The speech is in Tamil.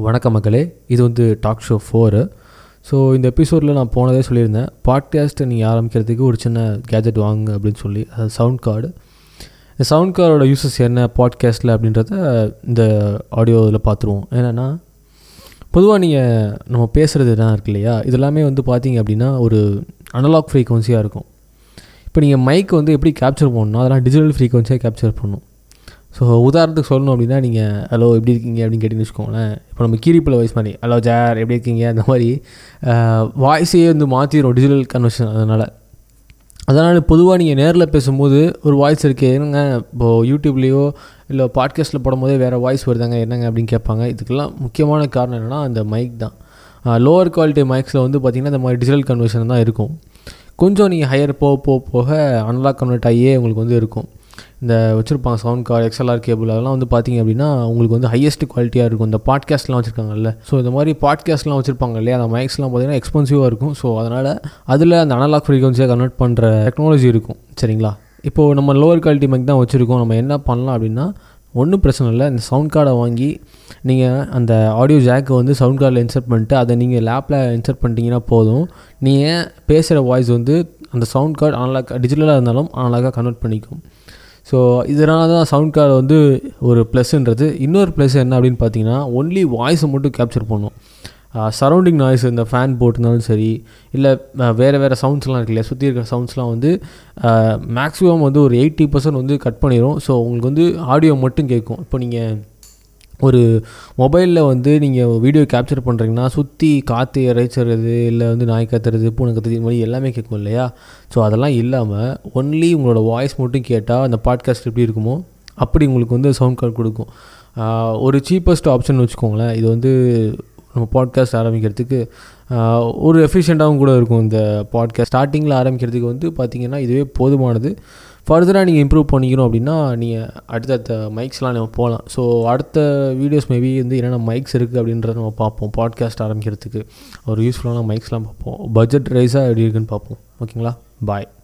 வணக்கம் மக்களே இது வந்து டாக் ஷோ ஃபோரு ஸோ இந்த எபிசோடில் நான் போனதே சொல்லியிருந்தேன். பாட்காஸ்ட்டை நீங்கள் ஆரம்பிக்கிறதுக்கு ஒரு சின்ன கேஜெட் வாங்க அப்படின்னு சொல்லி அது சவுண்ட் கார்டு இந்த சவுண்ட் கார்டோட யூசஸ் என்ன பாட்காஸ்ட்டில் அப்படின்றத இந்த ஆடியோ இதில் பார்த்துருவோம். என்னென்னா பொதுவாக நீங்கள் நம்ம பேசுகிறது என்ன இருக்கு இல்லையா? இதெல்லாமே வந்து பார்த்தீங்க அப்படின்னா ஒரு அனலாக் ஃப்ரீக்வன்சியாக இருக்கும். இப்போ நீங்கள் மைக் வந்து எப்படி கேப்சர் பண்ணணும் அதெல்லாம் டிஜிட்டல் ஃப்ரீக்வன்சியாக கேப்சர் பண்ணணும். ஸோ உதாரணத்துக்கு சொல்லணும் அப்படின்னா நீங்கள் ஹலோ எப்படி இருக்கீங்க? அப்படின்னு கேட்டிங்கன்னு வச்சுக்கோங்களேன். இப்போ நம்ம கீரிப்பில் வாய்ஸ் மாதிரி ஹலோ ஜார் எப்படி இருக்கீங்க? அந்த மாதிரி வாய்ஸையே வந்து மாற்றிடும் டிஜிட்டல் கன்வர்ஷன் அதனால். அதனால் பொதுவாக நீங்கள் நேரில் பேசும்போது ஒரு வாய்ஸ் இருக்குது என்னங்க இப்போது யூடியூப்லேயோ இல்லை பாட்காஸ்ட்டில் போடும்போதே வேறு வாய்ஸ் வருதாங்க என்னங்க அப்படின்னு கேட்பாங்க. இதுக்கெல்லாம் முக்கியமான காரணம் என்னென்னா அந்த மைக் தான். லோவர் குவாலிட்டி மைக்ஸில் வந்து பார்த்திங்கன்னா இந்த மாதிரி டிஜிட்டல் கன்வர்ஷன் தான் இருக்கும். கொஞ்சம் நீங்கள் ஹையர் போக போக போக அனலாக் கன்வெர்ட் ஆகியே உங்களுக்கு வந்து இருக்கும். இந்த வச்சுருப்பாங்க சவுண்ட் கார்டு எக்ஸ்எல்ஆர் கேபிள் அதெல்லாம் வந்து பார்த்திங்க அப்படின்னா உங்களுக்கு வந்து ஹையஸ்ட் குவாலிட்டியாக இருக்கும். இந்த பாட்காஸ்ட்லாம் வச்சுருக்காங்கல்ல. ஸோ இந்த மாதிரி பாட்காஸ்ட்லாம் வச்சுருப்பாங்க இல்லையா? அந்த மைக்ஸ்லாம் பார்த்திங்கன்னா எக்ஸ்பென்சிவாக இருக்கும். ஸோ அதனால் அதில் அந்த அனலாக் ஃப்ரீக்வன்சியாக கன்வெர்ட் பண்ணுற டெக்னாலஜி இருக்கும். சரிங்களா? இப்போது நம்ம லோவர் குவாலிட்டி மைக் தான் வச்சுருக்கோம். நம்ம என்ன பண்ணலாம் அப்படின்னா ஒன்றும் பிரச்சனை இல்லை. இந்த சவுண்ட் கார்டை வாங்கி நீங்கள் அந்த ஆடியோ ஜாக்கை வந்து சவுண்ட் கார்டில் இன்சர்ட் பண்ணிட்டு அதை நீங்கள் லேப்பில் இன்சர்ட் பண்ணிட்டீங்கன்னா போதும். நீங்கள் பேசுகிற வாய்ஸ் வந்து அந்த சவுண்ட் கார்டு அனலாக் டிஜிட்டலாக இருந்தாலும் அனலாக்காக கன்வெர்ட் பண்ணிக்கும். ஸோ இதனால தான் சவுண்ட் கார்டு வந்து ஒரு ப்ளஸ்ன்றது இன்னொரு ப்ளஸ் என்ன அப்படின்னு பார்த்தீங்கன்னா ஒன்லி வாய்ஸை மட்டும் கேப்சர் பண்ணும். சரௌண்டிங் நாய்ஸ் இந்த ஃபேன் போட்டிருந்தாலும் சரி இல்லை வேறு வேறு சவுண்ட்ஸ்லாம் இருக்கு இல்லையா சுற்றி இருக்கிற சவுண்ட்ஸ்லாம் வந்து மேக்ஸிமம் வந்து ஒரு எயிட்டி பர்சன்ட் வந்து கட் பண்ணிடும் ஸோ உங்களுக்கு வந்து ஆடியோ மட்டும் கேட்கும். இப்போ நீங்கள் ஒரு மொபைலில் வந்து நீங்கள் வீடியோ கேப்சர் பண்ணுறீங்கன்னா சுற்றி காற்று இறைச்சிறது இல்லை வந்து நாய் கத்துறது பூனை கத்துறது இது மாதிரி எல்லாமே கேட்கும் இல்லையா? ஸோ அதெல்லாம் இல்லாமல் ஒன்லி உங்களோட வாய்ஸ் மட்டும் கேட்டால் அந்த பாட்காஸ்ட் எப்படி இருக்குமோ அப்படி உங்களுக்கு வந்து சவுண்ட் கார்டு கொடுக்கும். ஒரு சீப்பஸ்ட் ஆப்ஷன் வச்சுக்கோங்களேன். இது வந்து நம்ம பாட்காஸ்ட் ஆரம்பிக்கிறதுக்கு ஒரு எஃபிஷியண்ட்டாகவும் கூட இருக்கும் இந்த பாட்காஸ்ட் ஸ்டார்டிங்கில் ஆரம்பிக்கிறதுக்கு வந்து பார்த்திங்கன்னா இதுவே போதுமானது. ஃபர்தராக நீங்கள் இம்ப்ரூவ் பண்ணிக்கணும் அப்படின்னா நீங்கள் அடுத்தடுத்த மைக்ஸ்லாம் நம்ம போகலாம் ஸோ அடுத்த வீடியோஸ் மேபி வந்து என்னென்ன மைக்ஸ் இருக்குது அப்படின்றத நம்ம பார்ப்போம். பாட்காஸ்ட் ஆரம்பிக்கிறதுக்கு. ஒரு யூஸ்ஃபுல்லான மைக்ஸ்லாம் பார்ப்போம். பட்ஜெட் ரைஸாக எப்படி இருக்குன்னு பார்ப்போம். ஓகேங்களா பாய்